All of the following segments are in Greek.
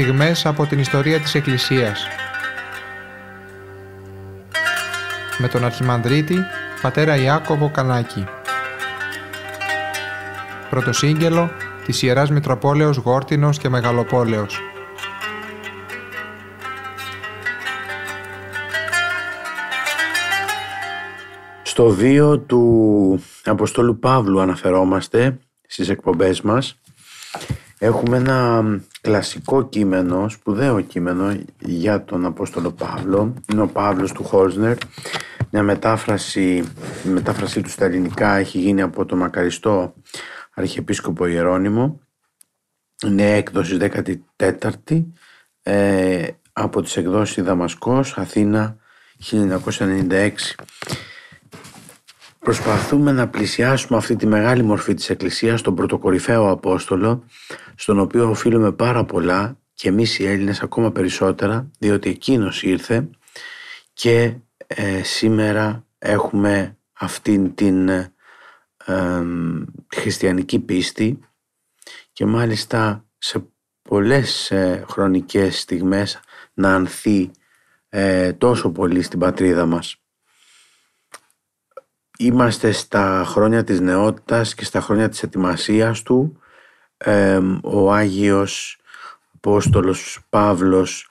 στιγμές από την ιστορία της Εκκλησίας. Με τον Αρχιμανδρίτη, πατέρα Ιάκωβο Κανάκη. Πρωτοσύγγελο της Ιεράς Μητροπόλεως Γόρτινος και Μεγαλοπόλεως. Στο βίο του Αποστόλου Παύλου αναφερόμαστε στις εκπομπές μας. Έχουμε ένα κλασικό κείμενο, σπουδαίο κείμενο για τον Απόστολο Παύλο. Είναι ο Παύλος του Χόλσνερ. Μια μετάφραση, η μετάφρασή του στα ελληνικά έχει γίνει από το μακαριστό Αρχιεπίσκοπο Ιερώνυμο. Είναι έκδοση 14η ε, από τις εκδόσεις Δαμασκός, Αθήνα 1996. Προσπαθούμε να πλησιάσουμε αυτή τη μεγάλη μορφή της Εκκλησίας, τον πρωτοκορυφαίο Απόστολο, στον οποίο οφείλουμε πάρα πολλά και εμείς οι Έλληνες ακόμα περισσότερα, διότι εκείνος ήρθε και ε, σήμερα έχουμε αυτήν την ε, χριστιανική πίστη και μάλιστα σε πολλές ε, χρονικές στιγμές να ανθεί ε, τόσο πολύ στην πατρίδα μας. Είμαστε στα χρόνια της νεότητας και στα χρόνια της ετοιμασίας του. ο Άγιος Απόστολος Παύλος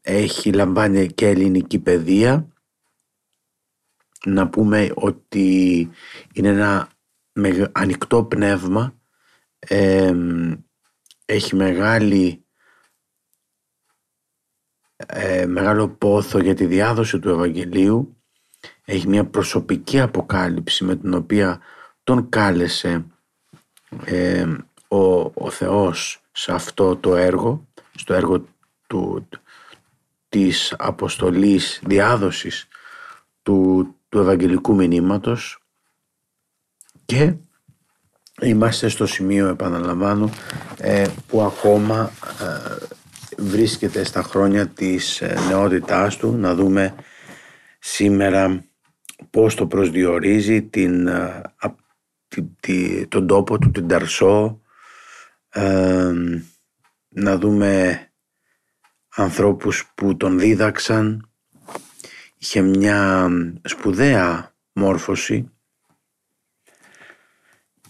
έχει λαμβάνει και ελληνική παιδεία. Να πούμε ότι είναι ένα ανοιχτό πνεύμα. έχει μεγάλη ε, μεγάλο πόθο για τη διάδοση του Ευαγγελίου έχει μια προσωπική αποκάλυψη με την οποία τον κάλεσε ε, ο, ο Θεός σε αυτό το έργο, στο έργο του, της αποστολής διάδοσης του, του Ευαγγελικού Μηνύματος. Και είμαστε στο σημείο επαναλαμβάνω ε, που ακόμα ε, βρίσκεται στα χρόνια της νεότητάς του. Να δούμε σήμερα πώς το προσδιορίζει την, τον τόπο του, την Ταρσό, να δούμε ανθρώπους που τον δίδαξαν, είχε μια σπουδαία μόρφωση.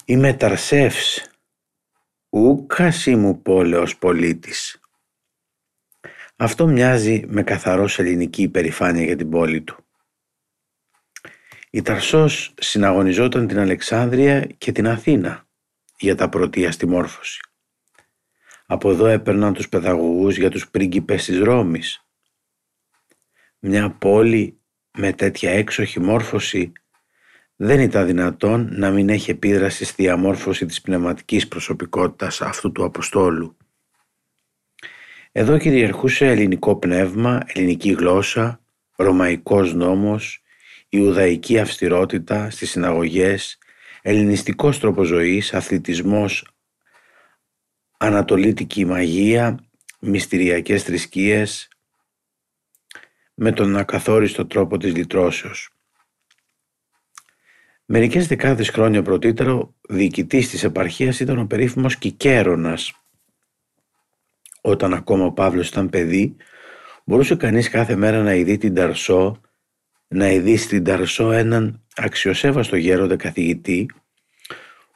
Είμαι Ταρσεύς, ούκας μου πόλεος πολίτης. Αυτό μοιάζει με καθαρός ελληνική υπερηφάνεια για την πόλη του. Η Ταρσός συναγωνιζόταν την Αλεξάνδρεια και την Αθήνα για τα πρωτεία στη μόρφωση. Από εδώ έπαιρναν τους παιδαγωγούς για τους πρίγκιπες της Ρώμης. Μια πόλη με τέτοια έξοχη μόρφωση δεν ήταν δυνατόν να μην έχει επίδραση στη διαμόρφωση της πνευματικής προσωπικότητας αυτού του Αποστόλου. Εδώ κυριαρχούσε ελληνικό πνεύμα, ελληνική γλώσσα, ρωμαϊκός νόμος, ιουδαϊκή αυστηρότητα στις συναγωγές, ελληνιστικός τρόπος ζωής, αθλητισμός, ανατολίτικη μαγεία, μυστηριακές θρησκείες, με τον ακαθόριστο τρόπο της λυτρώσεως. Μερικές δεκάδες χρόνια πρωτύτερο, διοικητής της επαρχίας ήταν ο περίφημος Κικέρονας. Όταν ακόμα ο Παύλος ήταν παιδί, μπορούσε κανείς κάθε μέρα να ειδεί την Ταρσό να ειδεί στην Ταρσό έναν αξιοσέβαστο γέροντα καθηγητή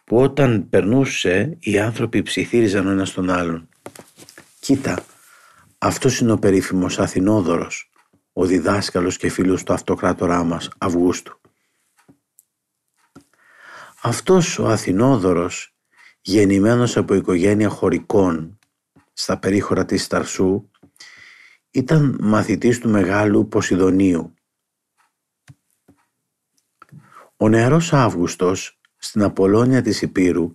που όταν περνούσε οι άνθρωποι ψιθύριζαν ο ένας τον άλλον. Κοίτα, αυτός είναι ο περίφημος Αθηνόδωρος, ο διδάσκαλος και φίλος του αυτοκράτορά μας, Αυγούστου. Αυτός ο Αθηνόδωρος, γεννημένος από οικογένεια χωρικών στα περίχωρα της Ταρσού, ήταν μαθητής του μεγάλου Ποσειδονίου Ο νεαρός Αύγουστος στην Απολώνια της Υπήρου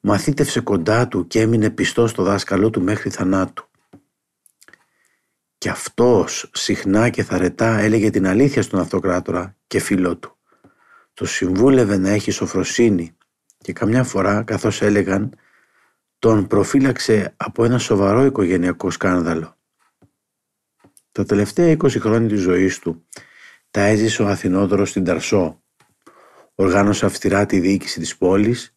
μαθήτευσε κοντά του και έμεινε πιστός στο δάσκαλό του μέχρι θανάτου. Και αυτός συχνά και θαρετά έλεγε την αλήθεια στον αυτοκράτορα και φίλο του. Το συμβούλευε να έχει σοφροσύνη και καμιά φορά καθώς έλεγαν τον προφύλαξε από ένα σοβαρό οικογενειακό σκάνδαλο. Τα τελευταία 20 χρόνια της ζωής του τα έζησε ο Αθηνόδωρος στην Ταρσό οργάνωσε αυστηρά τη διοίκηση της πόλης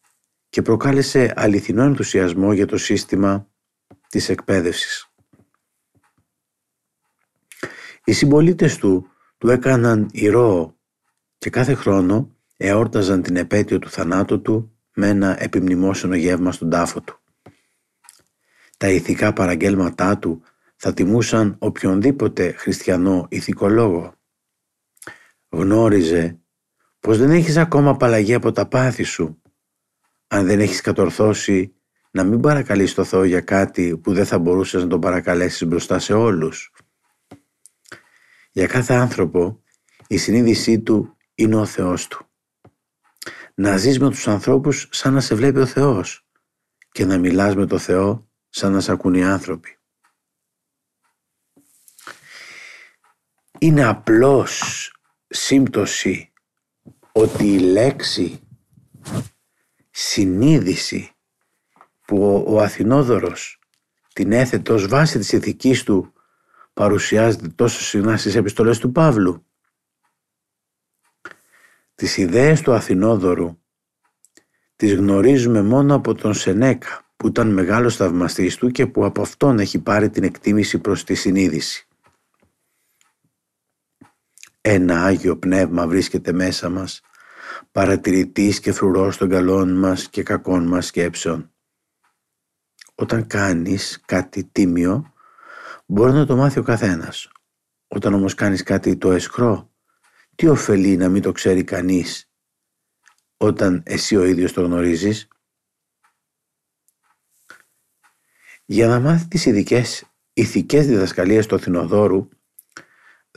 και προκάλεσε αληθινό ενθουσιασμό για το σύστημα της εκπαίδευσης. Οι συμπολίτες του του έκαναν ηρώο και κάθε χρόνο εόρταζαν την επέτειο του θανάτου του με ένα επιμνημόσυνο γεύμα στον τάφο του. Τα ηθικά παραγγέλματά του θα τιμούσαν οποιονδήποτε χριστιανό ηθικολόγο. Γνώριζε πως δεν έχεις ακόμα απαλλαγή από τα πάθη σου αν δεν έχεις κατορθώσει να μην παρακαλείς το Θεό για κάτι που δεν θα μπορούσες να τον παρακαλέσεις μπροστά σε όλους. Για κάθε άνθρωπο η συνείδησή του είναι ο Θεός του. Να ζεις με τους ανθρώπους σαν να σε βλέπει ο Θεός και να μιλάς με το Θεό σαν να σε ακούν οι άνθρωποι. Είναι απλώς σύμπτωση ότι η λέξη συνείδηση που ο Αθηνόδωρος την έθετε ως βάση της ηθικής του παρουσιάζεται τόσο συχνά στις επιστολές του Παύλου. Τις ιδέες του Αθηνόδωρου τις γνωρίζουμε μόνο από τον Σενέκα που ήταν μεγάλος θαυμαστής του και που από αυτόν έχει πάρει την εκτίμηση προς τη συνείδηση. Ένα Άγιο Πνεύμα βρίσκεται μέσα μας, παρατηρητής και φρουρός των καλών μας και κακών μας σκέψεων. Όταν κάνεις κάτι τίμιο, μπορεί να το μάθει ο καθένας. Όταν όμως κάνεις κάτι το εσχρό, τι ωφελεί να μην το ξέρει κανείς; Όταν εσύ ο ίδιος το γνωρίζεις. Για να μάθεις τις ειδικές ηθικές διδασκαλίες του Αθηνοδόρου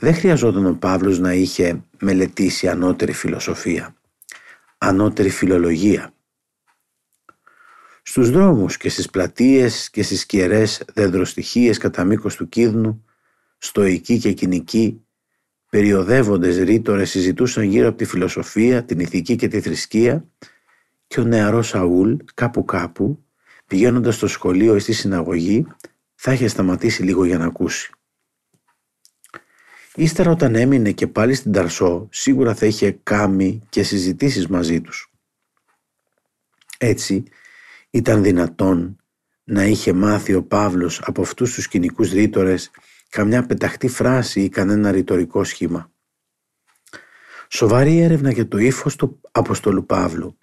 δεν χρειαζόταν ο Παύλος να είχε μελετήσει ανώτερη φιλοσοφία, ανώτερη φιλολογία. Στους δρόμους και στις πλατείες και στις κιερές δεντροστοιχίες κατά μήκος του Κίδνου, στοικοί και κοινικοί, περιοδεύοντες ρήτορες συζητούσαν γύρω από τη φιλοσοφία, την ηθική και τη θρησκεία και ο νεαρός Σαούλ κάπου κάπου, πηγαίνοντας στο σχολείο ή στη συναγωγή, θα είχε σταματήσει λίγο για να ακούσει. Ύστερα όταν έμεινε και πάλι στην Ταρσό, σίγουρα θα είχε κάμει και συζητήσεις μαζί τους. Έτσι, ήταν δυνατόν να είχε μάθει ο Παύλος από αυτούς τους κοινικούς ρήτορες καμιά πεταχτή φράση ή κανένα ρητορικό σχήμα. Σοβαρή έρευνα για το ύφος του Αποστολού Παύλου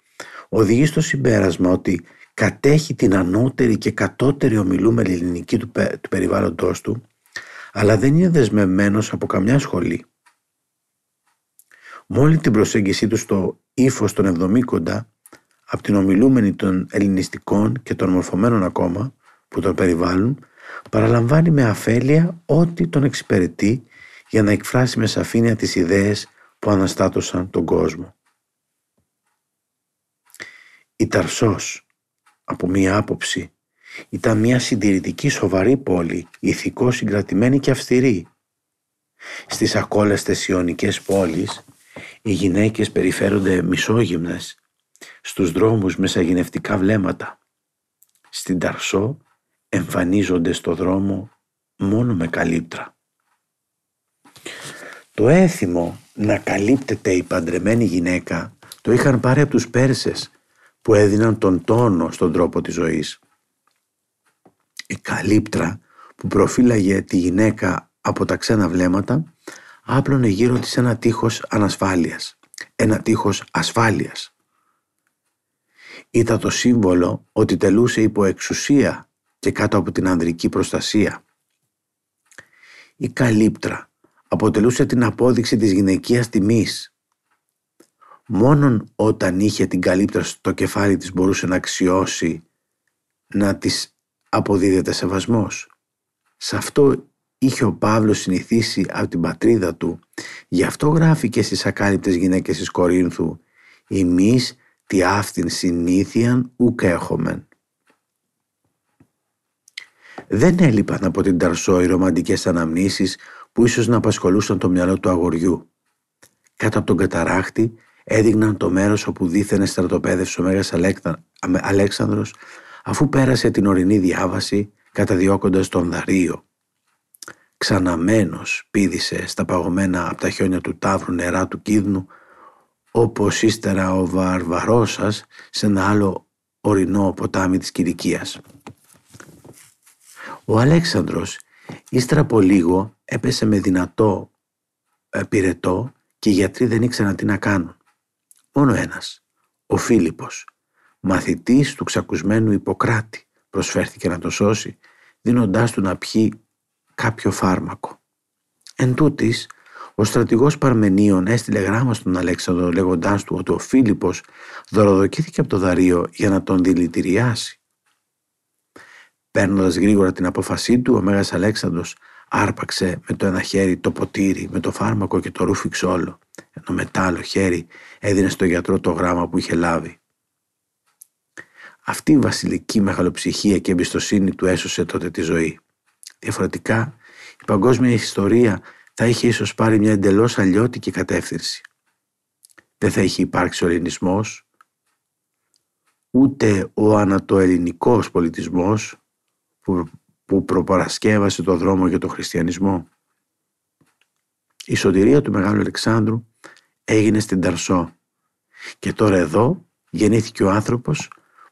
οδηγεί στο συμπέρασμα ότι κατέχει την ανώτερη και κατώτερη ομιλούμενη ελληνική του, του περιβάλλοντος του αλλά δεν είναι δεσμευμένος από καμιά σχολή. Μόλι την προσέγγιση του στο ύφος των Εβδομήκοντα από την ομιλούμενη των ελληνιστικών και των μορφωμένων ακόμα που τον περιβάλλουν, παραλαμβάνει με αφέλεια ό,τι τον εξυπηρετεί για να εκφράσει με σαφήνεια τις ιδέες που αναστάτωσαν τον κόσμο. Η Ταρσός, από μία άποψη, ήταν μια συντηρητική σοβαρή πόλη, ηθικό συγκρατημένη και αυστηρή. Στις ακόλαστες ιονικές πόλεις, οι γυναίκες περιφέρονται μισόγυμνες στους δρόμους με σαγηνευτικά βλέμματα. Στην Ταρσό εμφανίζονται στο δρόμο μόνο με καλύπτρα. Το έθιμο να καλύπτεται η παντρεμένη γυναίκα το είχαν πάρει από τους Πέρσες που έδιναν τον τόνο στον τρόπο της ζωής. Η καλύπτρα που προφύλαγε τη γυναίκα από τα ξένα βλέμματα άπλωνε γύρω της ένα τείχος ανασφάλειας, ένα τείχος ασφάλειας ήταν το σύμβολο ότι τελούσε υπό εξουσία και κάτω από την ανδρική προστασία. Η καλύπτρα αποτελούσε την απόδειξη της γυναικείας τιμής. Μόνον όταν είχε την καλύπτρα στο κεφάλι της μπορούσε να αξιώσει να της αποδίδεται σεβασμός. Σε αυτό είχε ο Παύλος συνηθίσει από την πατρίδα του. Γι' αυτό γράφει και στις ακάλυπτες γυναίκες της Κορίνθου «Εμείς τι αυτήν συνήθειαν ουκ έχομεν. Δεν έλειπαν από την Ταρσό οι ρομαντικές αναμνήσεις που ίσως να απασχολούσαν το μυαλό του αγοριού. Κάτω από τον καταράχτη έδειχναν το μέρος όπου δίθενε στρατοπέδευσε ο Μέγας Αλέξανδρος αφού πέρασε την ορεινή διάβαση καταδιώκοντας τον Δαρίο. Ξαναμένος πήδησε στα παγωμένα από τα χιόνια του τάβρου νερά του Κίδνου όπως ύστερα ο Βαρβαρώσας σε ένα άλλο ορεινό ποτάμι της Κυρικίας. Ο Αλέξανδρος ύστερα από λίγο έπεσε με δυνατό ε, πυρετό και οι γιατροί δεν ήξεραν τι να κάνουν. Μόνο ένας, ο Φίλιππος, μαθητής του ξακουσμένου Ιπποκράτη, προσφέρθηκε να το σώσει, δίνοντάς του να πιει κάποιο φάρμακο. Εν τούτης, ο στρατηγός Παρμενίων έστειλε γράμμα στον Αλέξανδρο λέγοντάς του ότι ο Φίλιππος δωροδοκήθηκε από το Δαρείο για να τον δηλητηριάσει. Παίρνοντας γρήγορα την απόφασή του, ο Μέγας Αλέξανδρος άρπαξε με το ένα χέρι το ποτήρι με το φάρμακο και το ρούφιξε όλο, ενώ μετά άλλο χέρι έδινε στο γιατρό το γράμμα που είχε λάβει. Αυτή η βασιλική μεγαλοψυχία και εμπιστοσύνη του έσωσε τότε τη ζωή. Διαφορετικά, η παγκόσμια ιστορία θα είχε ίσως πάρει μια εντελώς αλλιώτικη κατεύθυνση. Δεν θα είχε υπάρξει ο ελληνισμός, ούτε ο ανατοελληνικός πολιτισμός που, που προπαρασκεύασε το δρόμο για τον χριστιανισμό. Η σωτηρία του Μεγάλου Αλεξάνδρου έγινε στην Ταρσό και τώρα εδώ γεννήθηκε ο άνθρωπος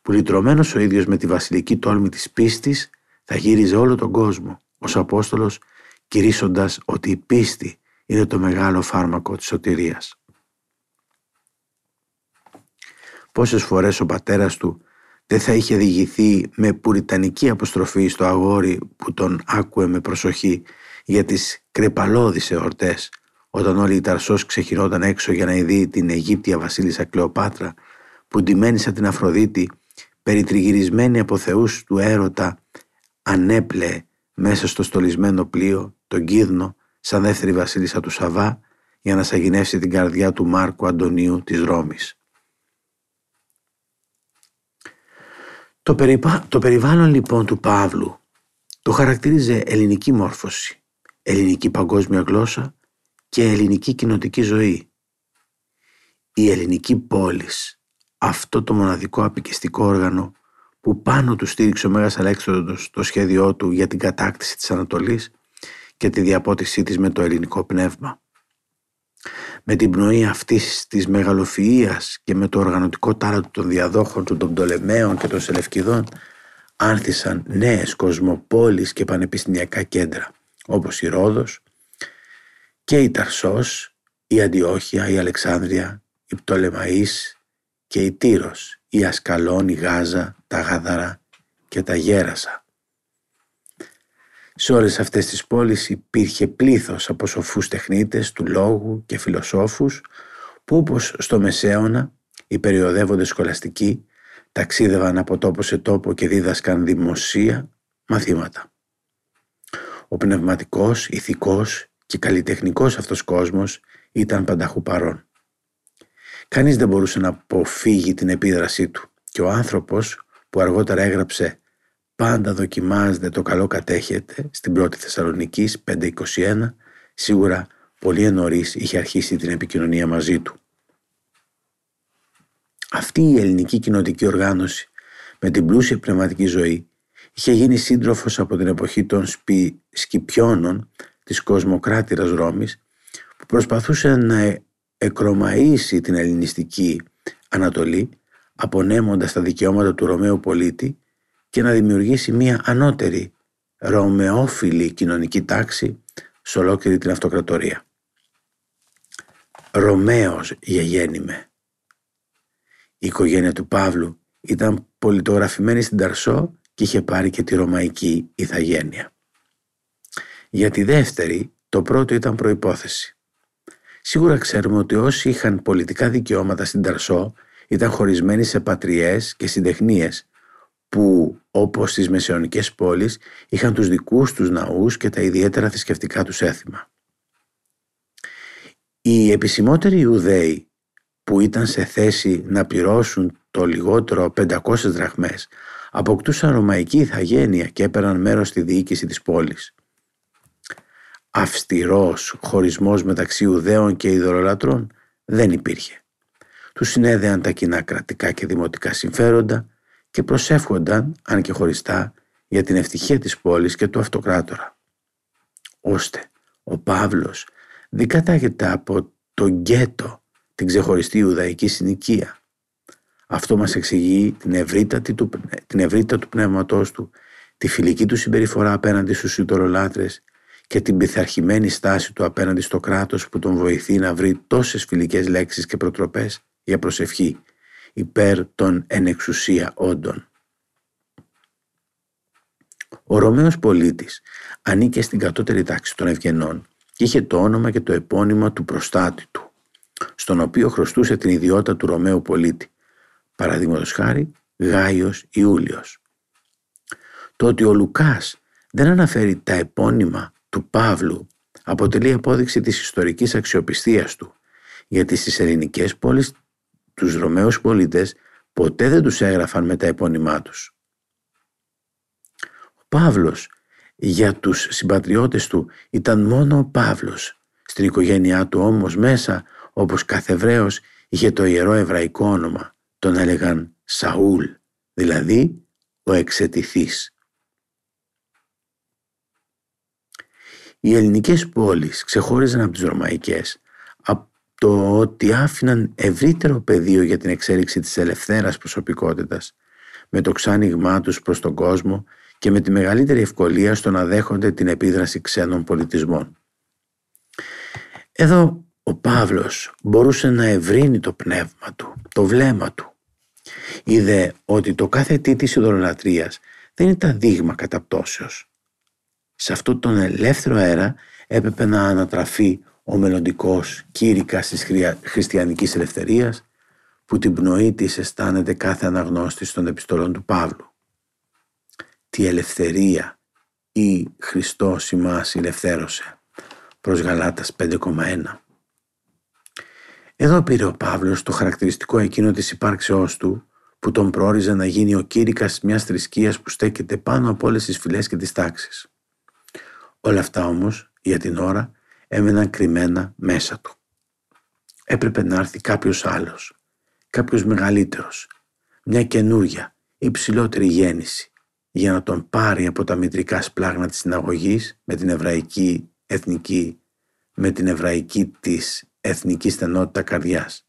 που λυτρωμένος ο ίδιος με τη βασιλική τόλμη της πίστης θα γύριζε όλο τον κόσμο ως Απόστολος κηρύσσοντας ότι η πίστη είναι το μεγάλο φάρμακο της σωτηρίας. Πόσες φορές ο πατέρας του δεν θα είχε διηγηθεί με πουριτανική αποστροφή στο αγόρι που τον άκουε με προσοχή για τις κρεπαλώδεις εορτές όταν όλη η Ταρσός ξεχυνόταν έξω για να ειδεί την Αιγύπτια βασίλισσα Κλεοπάτρα που ντυμένη σαν την Αφροδίτη περιτριγυρισμένη από θεούς του έρωτα ανέπλεε μέσα στο στολισμένο πλοίο τον Κίδνο σαν δεύτερη βασίλισσα του Σαββά για να σαγηνεύσει την καρδιά του Μάρκου Αντωνίου της Ρώμης. Το, το περιβάλλον λοιπόν του Παύλου το χαρακτήριζε ελληνική μόρφωση, ελληνική παγκόσμια γλώσσα και ελληνική κοινοτική ζωή. Η ελληνική πόλης, αυτό το μοναδικό απικιστικό όργανο που πάνω του στήριξε ο Μέγας Αλέξανδρος το σχέδιό του για την κατάκτηση της Ανατολής και τη διαπότησή της με το ελληνικό πνεύμα. Με την πνοή αυτής της μεγαλοφυΐας και με το οργανωτικό τάλαντο των διαδόχων του των Πτολεμαίων και των Σελευκηδών άνθησαν νέες κοσμοπόλεις και πανεπιστημιακά κέντρα όπως η Ρόδος και η Ταρσός, η Αντιόχεια, η Αλεξάνδρεια, η Πτολεμαΐς και η Τύρος, η Ασκαλών, η Γάζα, τα Γαδαρά και τα Γέρασα. Σε όλες αυτές τις πόλεις υπήρχε πλήθος από σοφούς τεχνίτες του λόγου και φιλοσόφους που όπως στο Μεσαίωνα οι περιοδεύοντες σχολαστικοί ταξίδευαν από τόπο σε τόπο και δίδασκαν δημοσία μαθήματα. Ο πνευματικός, ηθικός και καλλιτεχνικός αυτός κόσμος ήταν πανταχού παρόν. Κανείς δεν μπορούσε να αποφύγει την επίδρασή του και ο άνθρωπος που αργότερα έγραψε «Πάντα δοκιμάζεται το καλό κατέχεται» στην πρώτη Θεσσαλονικής 521 σίγουρα πολύ νωρίς είχε αρχίσει την επικοινωνία μαζί του. Αυτή η ελληνική κοινοτική οργάνωση με την πλούσια πνευματική ζωή είχε γίνει σύντροφος από την εποχή των σπι... Σκυπιώνων της κοσμοκράτηρας Ρώμης που προσπαθούσε να εκρομαΐσει την ελληνιστική Ανατολή απονέμοντας τα δικαιώματα του Ρωμαίου πολίτη και να δημιουργήσει μια ανώτερη ρωμαιόφιλη κοινωνική τάξη σε ολόκληρη την αυτοκρατορία. Ρωμαίος γεγέννημα. Η οικογένεια του Παύλου ήταν πολιτογραφημένη στην Ταρσό και είχε πάρει και τη ρωμαϊκή ηθαγένεια. Για τη δεύτερη, το πρώτο ήταν προϋπόθεση. Σίγουρα ξέρουμε ότι όσοι είχαν πολιτικά δικαιώματα στην Ταρσό ήταν χωρισμένοι σε πατριές και συντεχνίες που όπως στις μεσαιωνικές πόλεις είχαν τους δικούς τους ναούς και τα ιδιαίτερα θρησκευτικά τους έθιμα. Οι επισημότεροι Ιουδαίοι που ήταν σε θέση να πληρώσουν το λιγότερο 500 δραχμές αποκτούσαν ρωμαϊκή ηθαγένεια και έπαιρναν μέρος στη διοίκηση της πόλης αυστηρός χωρισμός μεταξύ Ουδαίων και ειδωλολατρών δεν υπήρχε. Τους συνέδεαν τα κοινά κρατικά και δημοτικά συμφέροντα και προσεύχονταν, αν και χωριστά, για την ευτυχία της πόλης και του αυτοκράτορα. Ώστε ο Παύλος δεν κατάγεται από το γκέτο την ξεχωριστή Ιουδαϊκή συνοικία. Αυτό μας εξηγεί την ευρύτατη του, την ευρύτητα του πνεύματός του, τη φιλική του συμπεριφορά απέναντι στους ιδωλολάτρες και την πειθαρχημένη στάση του απέναντι στο κράτος που τον βοηθεί να βρει τόσες φιλικές λέξεις και προτροπές για προσευχή υπέρ των ενεξουσία όντων. Ο Ρωμαίος πολίτης ανήκε στην κατώτερη τάξη των ευγενών και είχε το όνομα και το επώνυμα του προστάτη του, στον οποίο χρωστούσε την ιδιότητα του Ρωμαίου πολίτη, παραδείγματος χάρη Γάιος Ιούλιος. Το ότι ο Λουκάς δεν αναφέρει τα επώνυμα του Παύλου αποτελεί απόδειξη της ιστορικής αξιοπιστίας του, γιατί στις ελληνικές πόλεις τους Ρωμαίους πολίτες ποτέ δεν τους έγραφαν με τα επώνυμά τους. Ο Παύλος για τους συμπατριώτες του ήταν μόνο ο Παύλος. Στην οικογένειά του όμως μέσα, όπως κάθε Εβραίος, είχε το ιερό εβραϊκό όνομα. Τον έλεγαν Σαούλ, δηλαδή ο εξετηθής. Οι ελληνικές πόλεις ξεχώριζαν από τις ρωμαϊκές από το ότι άφηναν ευρύτερο πεδίο για την εξέλιξη της ελευθέρας προσωπικότητας με το ξάνοιγμά τους προς τον κόσμο και με τη μεγαλύτερη ευκολία στο να δέχονται την επίδραση ξένων πολιτισμών. Εδώ ο Παύλος μπορούσε να ευρύνει το πνεύμα του, το βλέμμα του. Είδε ότι το κάθε τι της ειδωλολατρίας δεν ήταν δείγμα καταπτώσεως. Σε αυτό τον ελεύθερο αέρα έπρεπε να ανατραφεί ο μελλοντικός κήρυκας της χριστιανικής ελευθερίας που την πνοή της αισθάνεται κάθε αναγνώστης των επιστολών του Παύλου τη ελευθερία ή Χριστός ημάς ελευθέρωσε προς Γαλάτας 5,1. Εδώ πήρε ο Παύλος το χαρακτηριστικό εκείνο της υπάρξεώς του που τον πρόοριζε να γίνει ο κήρυκας μιας θρησκείας που στέκεται πάνω από όλες τις φυλές και τις τάξεις. Όλα αυτά όμως για την ώρα έμεναν κρυμμένα μέσα του. Έπρεπε να έρθει κάποιος άλλος, κάποιος μεγαλύτερος, μια καινούρια, υψηλότερη γέννηση, για να τον πάρει από τα μητρικά σπλάγνα της συναγωγής με την εβραϊκή εθνική, με την εβραϊκή της εθνική στενότητα καρδιάς.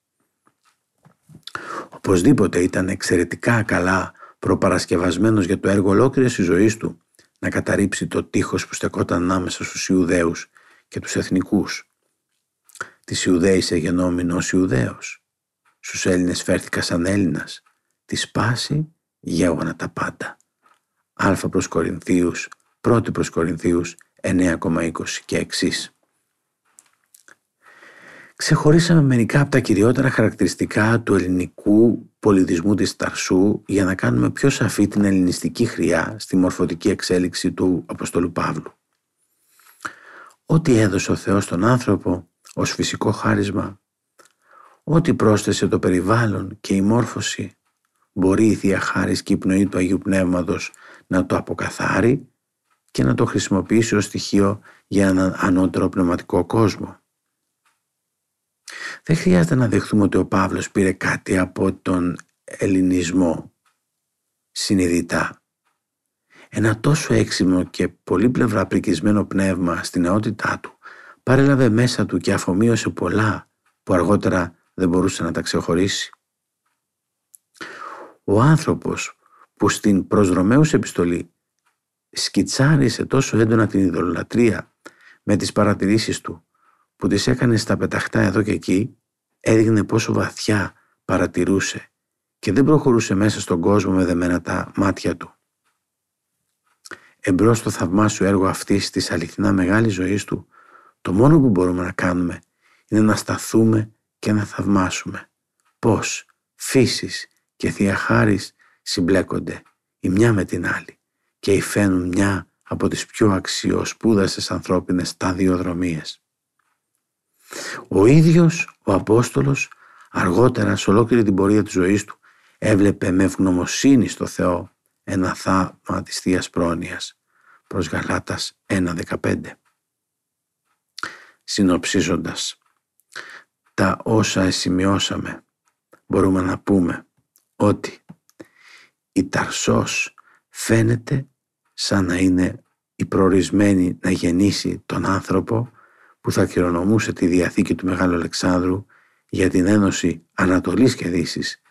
Οπωσδήποτε ήταν εξαιρετικά καλά προπαρασκευασμένος για το έργο ολόκληρης της ζωής του να καταρρύψει το τείχος που στεκόταν ανάμεσα στους Ιουδαίους και τους εθνικούς. Τις Ιουδαίης εγενόμενο ως Ιουδαίος. Στους Έλληνες φέρθηκα σαν Έλληνας. Τη σπάση γέωνα τα πάντα. Α προς Κορινθίους, 1 προς Κορινθίους 9,20 και εξής. Ξεχωρίσαμε μερικά από τα κυριότερα χαρακτηριστικά του ελληνικού πολιτισμού της Ταρσού για να κάνουμε πιο σαφή την ελληνιστική χρειά στη μορφωτική εξέλιξη του Αποστολού Παύλου. Ό,τι έδωσε ο Θεός στον άνθρωπο ως φυσικό χάρισμα, ό,τι πρόσθεσε το περιβάλλον και η μόρφωση, μπορεί η Θεία Χάρις και η πνοή του Αγίου Πνεύματος να το αποκαθάρει και να το χρησιμοποιήσει ως στοιχείο για έναν ανώτερο πνευματικό κόσμο. Δεν χρειάζεται να δεχτούμε ότι ο Παύλος πήρε κάτι από τον ελληνισμό συνειδητά. Ένα τόσο έξιμο και πολύπλευρα πρικισμένο πνεύμα στην νεότητά του παρέλαβε μέσα του και αφομοίωσε πολλά που αργότερα δεν μπορούσε να τα ξεχωρίσει. Ο άνθρωπος που στην προσδρομέους επιστολή σκιτσάρισε τόσο έντονα την ειδωλολατρία με τις παρατηρήσεις του που τις έκανε στα πεταχτά εδώ και εκεί έδειχνε πόσο βαθιά παρατηρούσε και δεν προχωρούσε μέσα στον κόσμο με δεμένα τα μάτια του. Εμπρός στο θαυμάσιο έργο αυτής της αληθινά μεγάλης ζωής του το μόνο που μπορούμε να κάνουμε είναι να σταθούμε και να θαυμάσουμε πώς φύσης και θεία χάρις συμπλέκονται η μια με την άλλη και υφαίνουν μια από τις πιο αξιοσπούδασες ανθρώπινες σταδιοδρομίες. Ο ίδιος ο Απόστολος αργότερα σε ολόκληρη την πορεία της ζωής του έβλεπε με ευγνωμοσύνη στο Θεό ένα θαύμα της Θείας Πρόνοιας προς Γαλάτας 1.15. Συνοψίζοντας, τα όσα σημειώσαμε μπορούμε να πούμε ότι η Ταρσός φαίνεται σαν να είναι η προορισμένη να γεννήσει τον άνθρωπο που θα κληρονομούσε τη Διαθήκη του Μεγάλου Αλεξάνδρου για την ένωση Ανατολής και Δύσης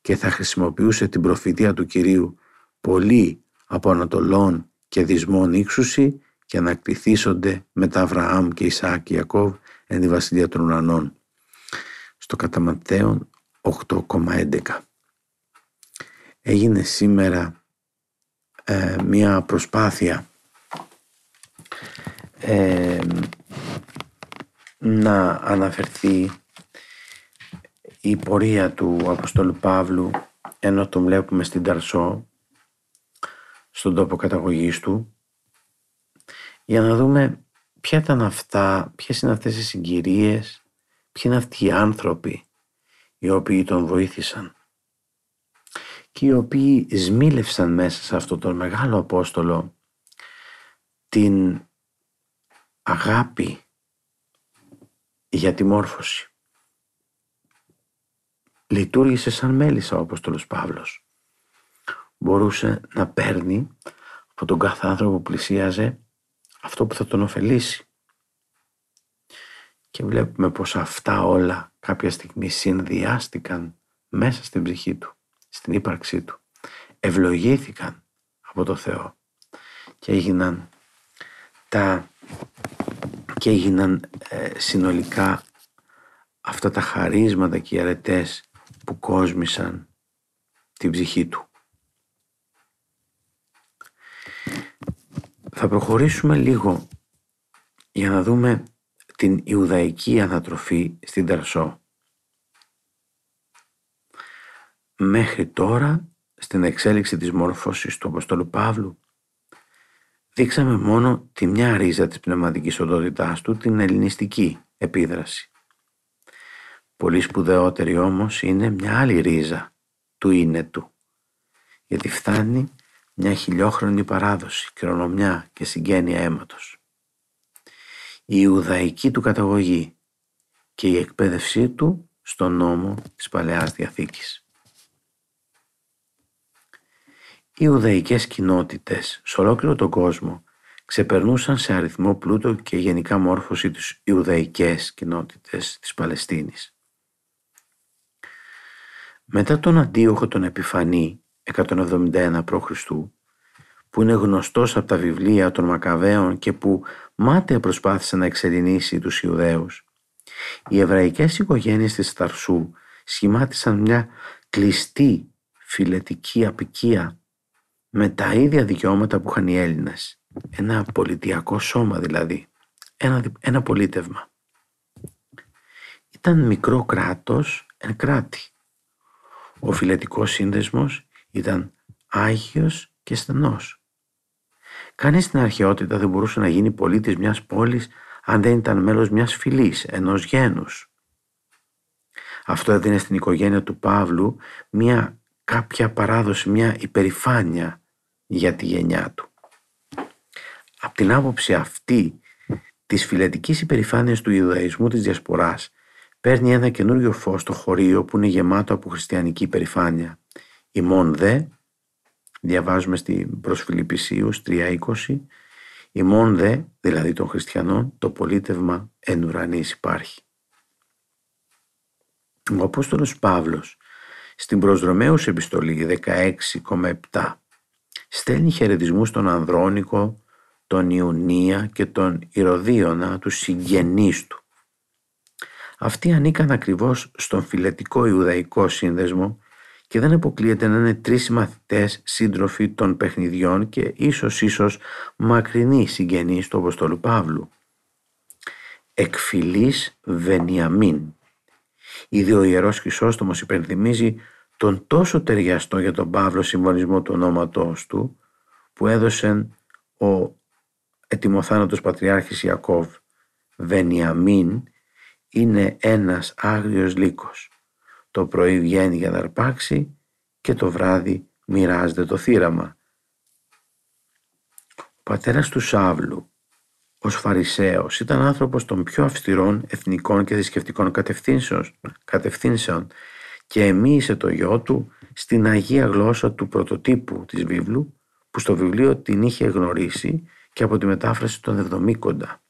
και θα χρησιμοποιούσε την προφητεία του Κυρίου πολύ από Ανατολών και δυσμόν ύξουση και να κτηθήσονται μετά Αβραάμ και Ισαάκ και Ιακώβ εν τη βασιλεία των ουρανών. Στο κατά 8,11 έγινε σήμερα ε, μια προσπάθεια ε, να αναφερθεί η πορεία του Αποστόλου Παύλου ενώ τον βλέπουμε στην Ταρσό στον τόπο καταγωγής του. Για να δούμε ποια ήταν αυτά, ποιες είναι αυτές οι συγκυρίες, ποιοι είναι αυτοί οι άνθρωποι οι οποίοι τον βοήθησαν και οι οποίοι σμίλευσαν μέσα σε αυτό τον μεγάλο Απόστολο την αγάπη για τη μόρφωση. Λειτουργήσε σαν μέλισσα ο Απόστολος Παύλος. Μπορούσε να παίρνει από τον κάθε άνθρωπο που πλησίαζε αυτό που θα τον ωφελήσει. Και βλέπουμε πως αυτά όλα κάποια στιγμή συνδυάστηκαν μέσα στην ψυχή του, στην ύπαρξή του. Ευλογήθηκαν από το Θεό και έγιναν τα και έγιναν ε, συνολικά αυτά τα χαρίσματα και οι αρετές που κόσμησαν την ψυχή του. Θα προχωρήσουμε λίγο για να δούμε την Ιουδαϊκή ανατροφή στην Ταρσό. Μέχρι τώρα, στην εξέλιξη της μόρφωσης του Αποστόλου Παύλου, δείξαμε μόνο τη μια ρίζα της πνευματικής οντότητάς του, την ελληνιστική επίδραση. Πολύ σπουδαιότερη όμως είναι μια άλλη ρίζα του είναι του, γιατί φτάνει μια χιλιόχρονη παράδοση, κληρονομιά και συγγένεια αίματος. Η Ιουδαϊκή του καταγωγή και η εκπαίδευσή του στον νόμο της Παλαιάς Διαθήκης. Οι Ιουδαϊκές κοινότητες σε ολόκληρο τον κόσμο ξεπερνούσαν σε αριθμό πλούτο και γενικά μόρφωση τις Ιουδαϊκές κοινότητες της Παλαιστίνης. Μετά τον Αντίοχο τον Επιφανή 171 π.Χ. που είναι γνωστός από τα βιβλία των Μακαβαίων και που μάταια προσπάθησε να εξερεινήσει τους Ιουδαίους, οι εβραϊκές οικογένειες της Ταρσού σχημάτισαν μια κλειστή φιλετική απικία με τα ίδια δικαιώματα που είχαν οι Έλληνες. Ένα πολιτιακό σώμα δηλαδή. Ένα, ένα πολίτευμα. Ήταν μικρό κράτος εν κράτη. Ο φιλετικός σύνδεσμος ήταν άγιος και στενός. Κανείς στην αρχαιότητα δεν μπορούσε να γίνει πολίτης μιας πόλης αν δεν ήταν μέλος μιας φυλής, ενός γένους. Αυτό έδινε στην οικογένεια του Παύλου μια κάποια παράδοση, μια υπερηφάνεια για τη γενιά του. Από την άποψη αυτή της φιλετικής υπερηφάνειας του Ιουδαϊσμού της Διασποράς παίρνει ένα καινούριο φως στο χωρίο που είναι γεμάτο από χριστιανική υπερηφάνεια. Ημών δε, διαβάζουμε στην προς Φιλιππισίους 3.20, ημών δε, δηλαδή των χριστιανών, το πολίτευμα εν ουρανής υπάρχει. Ο Απόστολος Παύλος στην προσδρομέους επιστολή 16,7 στέλνει χαιρετισμούς στον Ανδρώνικο, τον Ιουνία και τον Ηρωδίωνα, τους συγγενείς του. Αυτοί ανήκαν ακριβώς στον φιλετικό Ιουδαϊκό σύνδεσμο και δεν αποκλείεται να είναι τρεις μαθητές σύντροφοι των παιχνιδιών και ίσως ίσως μακρινοί συγγενείς του Αποστόλου Παύλου. Εκφυλής Βενιαμίν. Ήδη ο Ιερός Χρυσόστομος υπενθυμίζει τον τόσο ταιριαστό για τον Παύλο συμβολισμό του ονόματός του που έδωσε ο ετοιμοθάνατος Πατριάρχης Ιακώβ Βενιαμίν είναι ένας άγριος λύκος. Το πρωί βγαίνει για να αρπάξει και το βράδυ μοιράζεται το θύραμα. Ο πατέρας του Σάβλου, ως Φαρισαίος, ήταν άνθρωπος των πιο αυστηρών εθνικών και θρησκευτικών κατευθύνσεων και εμίησε το γιο του στην αγία γλώσσα του πρωτοτύπου της βίβλου που στο βιβλίο την είχε γνωρίσει και από τη μετάφραση των Εβδομήκοντα.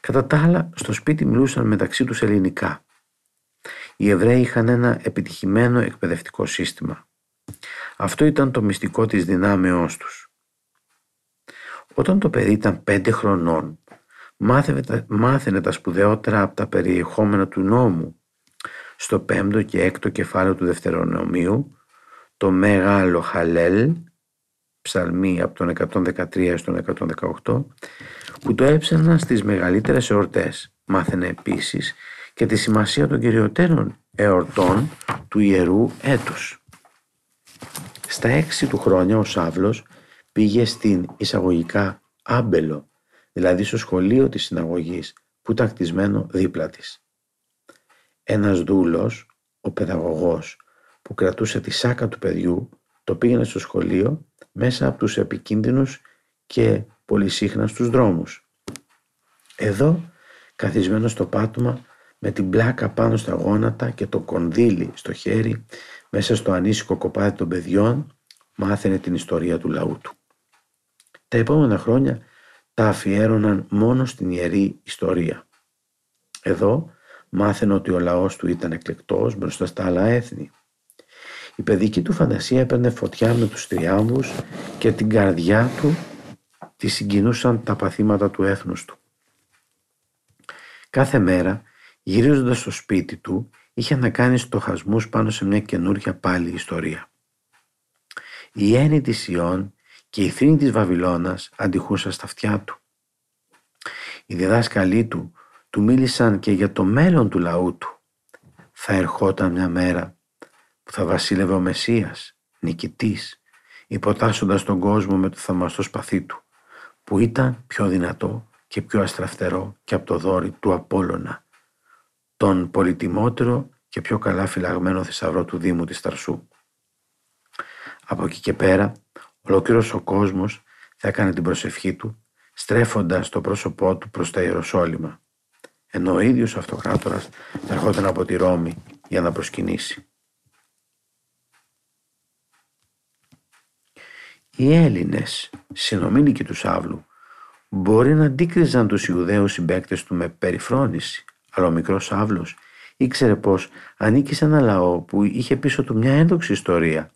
Κατά τα άλλα, στο σπίτι μιλούσαν μεταξύ τους ελληνικά. Οι Εβραίοι είχαν ένα επιτυχημένο εκπαιδευτικό σύστημα. Αυτό ήταν το μυστικό της δυνάμεώς τους. Όταν το παιδί ήταν πέντε χρονών, μάθαινε τα σπουδαιότερα από τα περιεχόμενα του νόμου. Στο πέμπτο και έκτο κεφάλαιο του Δευτερονομίου, το Μεγάλο Χαλέλ, ψαλμή από τον 113 στον 118, που το έψαναν στις μεγαλύτερες εορτές. Μάθαινε επίσης και τη σημασία των κυριωτέρων εορτών του Ιερού έτους. Στα έξι του χρόνια ο Σάβλος πήγε στην εισαγωγικά άμπελο, δηλαδή στο σχολείο της συναγωγής που ήταν χτισμένο δίπλα της. Ένας δούλος, ο παιδαγωγός, που κρατούσε τη σάκα του παιδιού, το πήγαινε στο σχολείο μέσα από τους επικίνδυνους και πολυσύχνας στους δρόμους. Εδώ, καθισμένο στο πάτωμα, με την πλάκα πάνω στα γόνατα και το κονδύλι στο χέρι, μέσα στο ανήσυχο κοπάδι των παιδιών, μάθαινε την ιστορία του λαού του. Τα επόμενα χρόνια τα αφιέρωναν μόνο στην ιερή ιστορία. Εδώ μάθαινε ότι ο λαός του ήταν εκλεκτός μπροστά στα άλλα έθνη. Η παιδική του φαντασία έπαιρνε φωτιά με τους τριάμβους και την καρδιά του τη συγκινούσαν τα παθήματα του έθνους του. Κάθε μέρα, γυρίζοντας στο σπίτι του, είχε να κάνει στοχασμούς πάνω σε μια καινούργια πάλι ιστορία. Η έννοια της Ιών και η θρήνη της Βαβυλώνας αντιχούσαν στα αυτιά του. Οι διδάσκαλοι του του μίλησαν και για το μέλλον του λαού του. Θα ερχόταν μια μέρα που θα βασίλευε ο Μεσσίας, νικητής, υποτάσσοντας τον κόσμο με το θαυμαστό σπαθί του, που ήταν πιο δυνατό και πιο αστραφτερό και από το δόρυ του Απόλλωνα, τον πολυτιμότερο και πιο καλά φυλαγμένο θησαυρό του Δήμου της Ταρσού. Από εκεί και πέρα Ολόκληρος ο κόσμος θα έκανε την προσευχή του στρέφοντας το πρόσωπό του προς τα Ιεροσόλυμα ενώ ο ίδιος ο αυτοκράτορας θα ερχόταν από τη Ρώμη για να προσκυνήσει. Οι Έλληνες, συνομήλικοι του Σάβλου, μπορεί να αντίκριζαν τους Ιουδαίους συμπαίκτες του με περιφρόνηση, αλλά ο μικρός Σάβλος ήξερε πως ανήκει σε ένα λαό που είχε πίσω του μια ένδοξη ιστορία,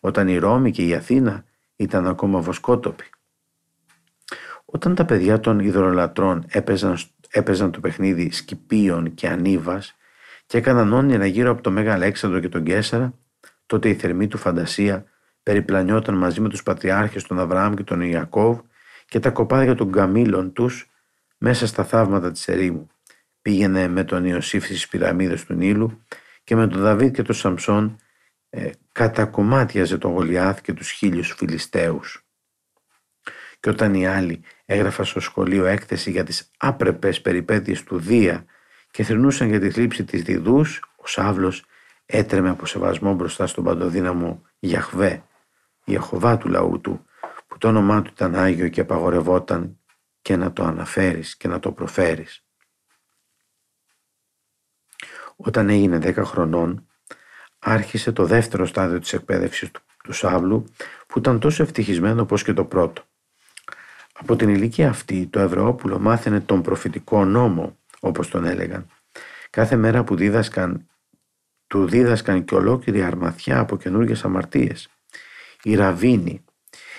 όταν η Ρώμη και η Αθήνα ήταν ακόμα βοσκότοποι. Όταν τα παιδιά των ιδρολατρών έπαιζαν, έπαιζαν το παιχνίδι Σκυπίων και Ανίβας και έκαναν όνειρα γύρω από το Μέγα Αλέξανδρο και τον Κέσσαρα, τότε η θερμή του φαντασία περιπλανιόταν μαζί με τους πατριάρχες των Αβραάμ και τον Ιακώβ και τα κοπάδια των καμήλων τους μέσα στα θαύματα της ερήμου. Πήγαινε με τον Ιωσήφ στις πυραμίδες του Νείλου και με τον Δαβίδ και τον Σαμψόν ε, κατακομμάτιαζε τον Γολιάθ και τους χίλιους Φιλιστέους. Και όταν οι άλλοι έγραφαν στο σχολείο έκθεση για τις άπρεπες περιπέτειες του Δία και θρυνούσαν για τη θλίψη της Διδούς, ο Σάβλος έτρεμε από σεβασμό μπροστά στον παντοδύναμο Γιαχβέ, Ιεχωβά του λαού του, που το όνομά του ήταν Άγιο και απαγορευόταν και να το αναφέρεις και να το προφέρεις. Όταν έγινε δέκα χρονών, άρχισε το δεύτερο στάδιο της εκπαίδευσης του, του Σάβλου που ήταν τόσο ευτυχισμένο όπως και το πρώτο. Από την ηλικία αυτή το Ευρωόπουλο μάθαινε τον προφητικό νόμο όπως τον έλεγαν. Κάθε μέρα που δίδασκαν, του δίδασκαν και ολόκληρη αρμαθιά από καινούργιες αμαρτίες. Οι Ραβίνοι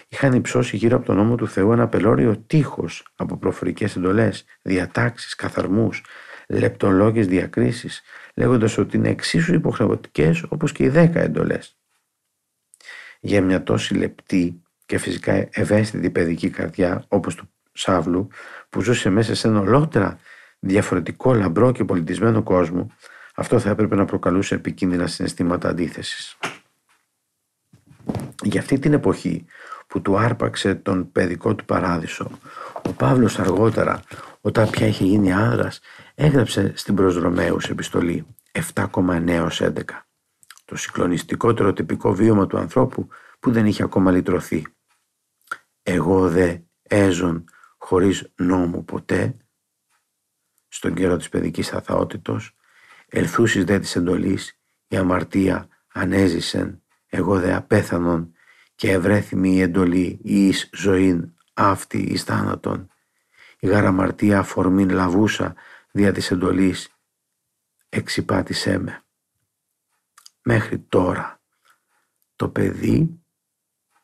είχαν υψώσει γύρω από τον νόμο του Θεού ένα πελώριο τείχος από προφορικές εντολές, διατάξεις, καθαρμούς, λεπτολόγες διακρίσεις, λέγοντας ότι είναι εξίσου υποχρεωτικές όπως και οι δέκα εντολές. Για μια τόση λεπτή και φυσικά ευαίσθητη παιδική καρδιά όπως του Σάβλου που ζούσε μέσα σε ένα ολότερα διαφορετικό λαμπρό και πολιτισμένο κόσμο αυτό θα έπρεπε να προκαλούσε επικίνδυνα συναισθήματα αντίθεσης. Για αυτή την εποχή που του άρπαξε τον παιδικό του παράδεισο ο Παύλος αργότερα όταν πια είχε γίνει άνδρας έγραψε στην προς Ρωμαίους επιστολή 7,9-11 το συγκλονιστικότερο τυπικό βίωμα του ανθρώπου που δεν είχε ακόμα λυτρωθεί. Εγώ δε έζων χωρίς νόμο ποτέ στον καιρό της παιδικής αθαότητος ελθούσεις δε της εντολής η αμαρτία ανέζησεν. Εγώ δε απέθανον και ευρέθημη η εντολή εις ζωήν αυτή εις θάνατον. Η γαραμαρτία αφορμήν λαβούσα δια της εντολής εξυπάτησέ με. Μέχρι τώρα το παιδί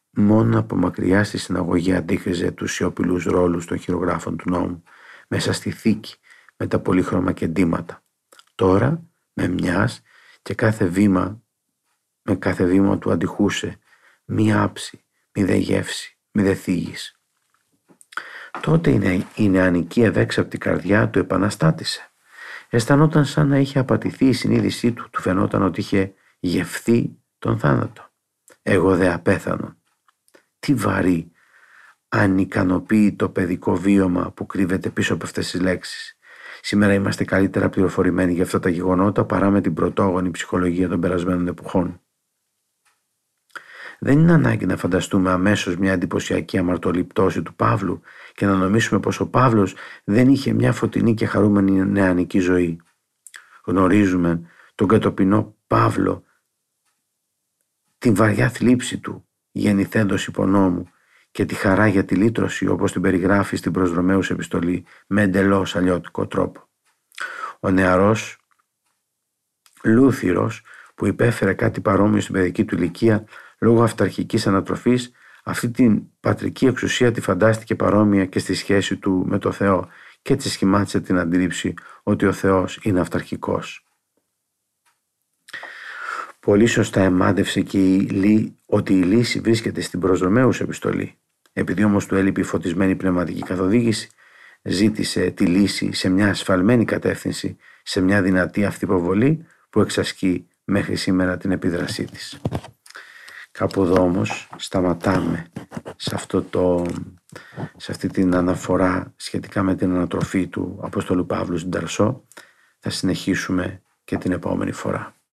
μόνο από μακριά στη συναγωγή αντίκριζε τους σιωπηλούς ρόλους των χειρογράφων του νόμου, μέσα στη θήκη με τα πολύχρωμα κεντήματα. Τώρα, με μιας και κάθε βήμα, με κάθε βήμα του αντιχούσε μία άψη, μη δε γεύση, μη δε θίγης. Τότε η, η νεανική ευέξαπτη καρδιά του επαναστάτησε. Αισθανόταν σαν να είχε απατηθεί η συνείδησή του, του φαινόταν ότι είχε γευθεί τον θάνατο. Εγώ δε απέθανον. Τι βαρύ αν ικανοποιεί το παιδικό βίωμα που κρύβεται πίσω από αυτές τις λέξεις. Σήμερα είμαστε καλύτερα πληροφορημένοι για αυτά τα γεγονότα παρά με την πρωτόγονη ψυχολογία των περασμένων εποχών. Δεν είναι ανάγκη να φανταστούμε αμέσως μια εντυπωσιακή αμαρτωλή πτώση του Παύλου και να νομίσουμε πως ο Παύλος δεν είχε μια φωτεινή και χαρούμενη νεανική ζωή. Γνωρίζουμε τον κατοπινό Παύλο, την βαριά θλίψη του γεννηθέντος υπονόμου και τη χαρά για τη λύτρωση όπως την περιγράφει στην προσδρομέους επιστολή με εντελώς αλλιώτικο τρόπο. Ο νεαρός Λούθυρος που υπέφερε κάτι παρόμοιο στην παιδική του ηλικία λόγω αυταρχικής ανατροφής αυτή την πατρική εξουσία τη φαντάστηκε παρόμοια και στη σχέση του με το Θεό και έτσι σχημάτισε την αντίληψη ότι ο Θεός είναι αυταρχικός. Πολύ σωστά εμάντευσε και η ότι η λύση βρίσκεται στην προσδρομέους επιστολή. Επειδή όμως του έλειπε η φωτισμένη πνευματική καθοδήγηση, ζήτησε τη λύση σε μια ασφαλμένη κατεύθυνση, σε μια δυνατή αυτοποβολή που εξασκεί μέχρι σήμερα την επίδρασή της. Κάπου εδώ όμως σταματάμε σε, αυτό το, σε αυτή την αναφορά σχετικά με την ανατροφή του Απόστολου Παύλου στην Ταρσό. Θα συνεχίσουμε και την επόμενη φορά.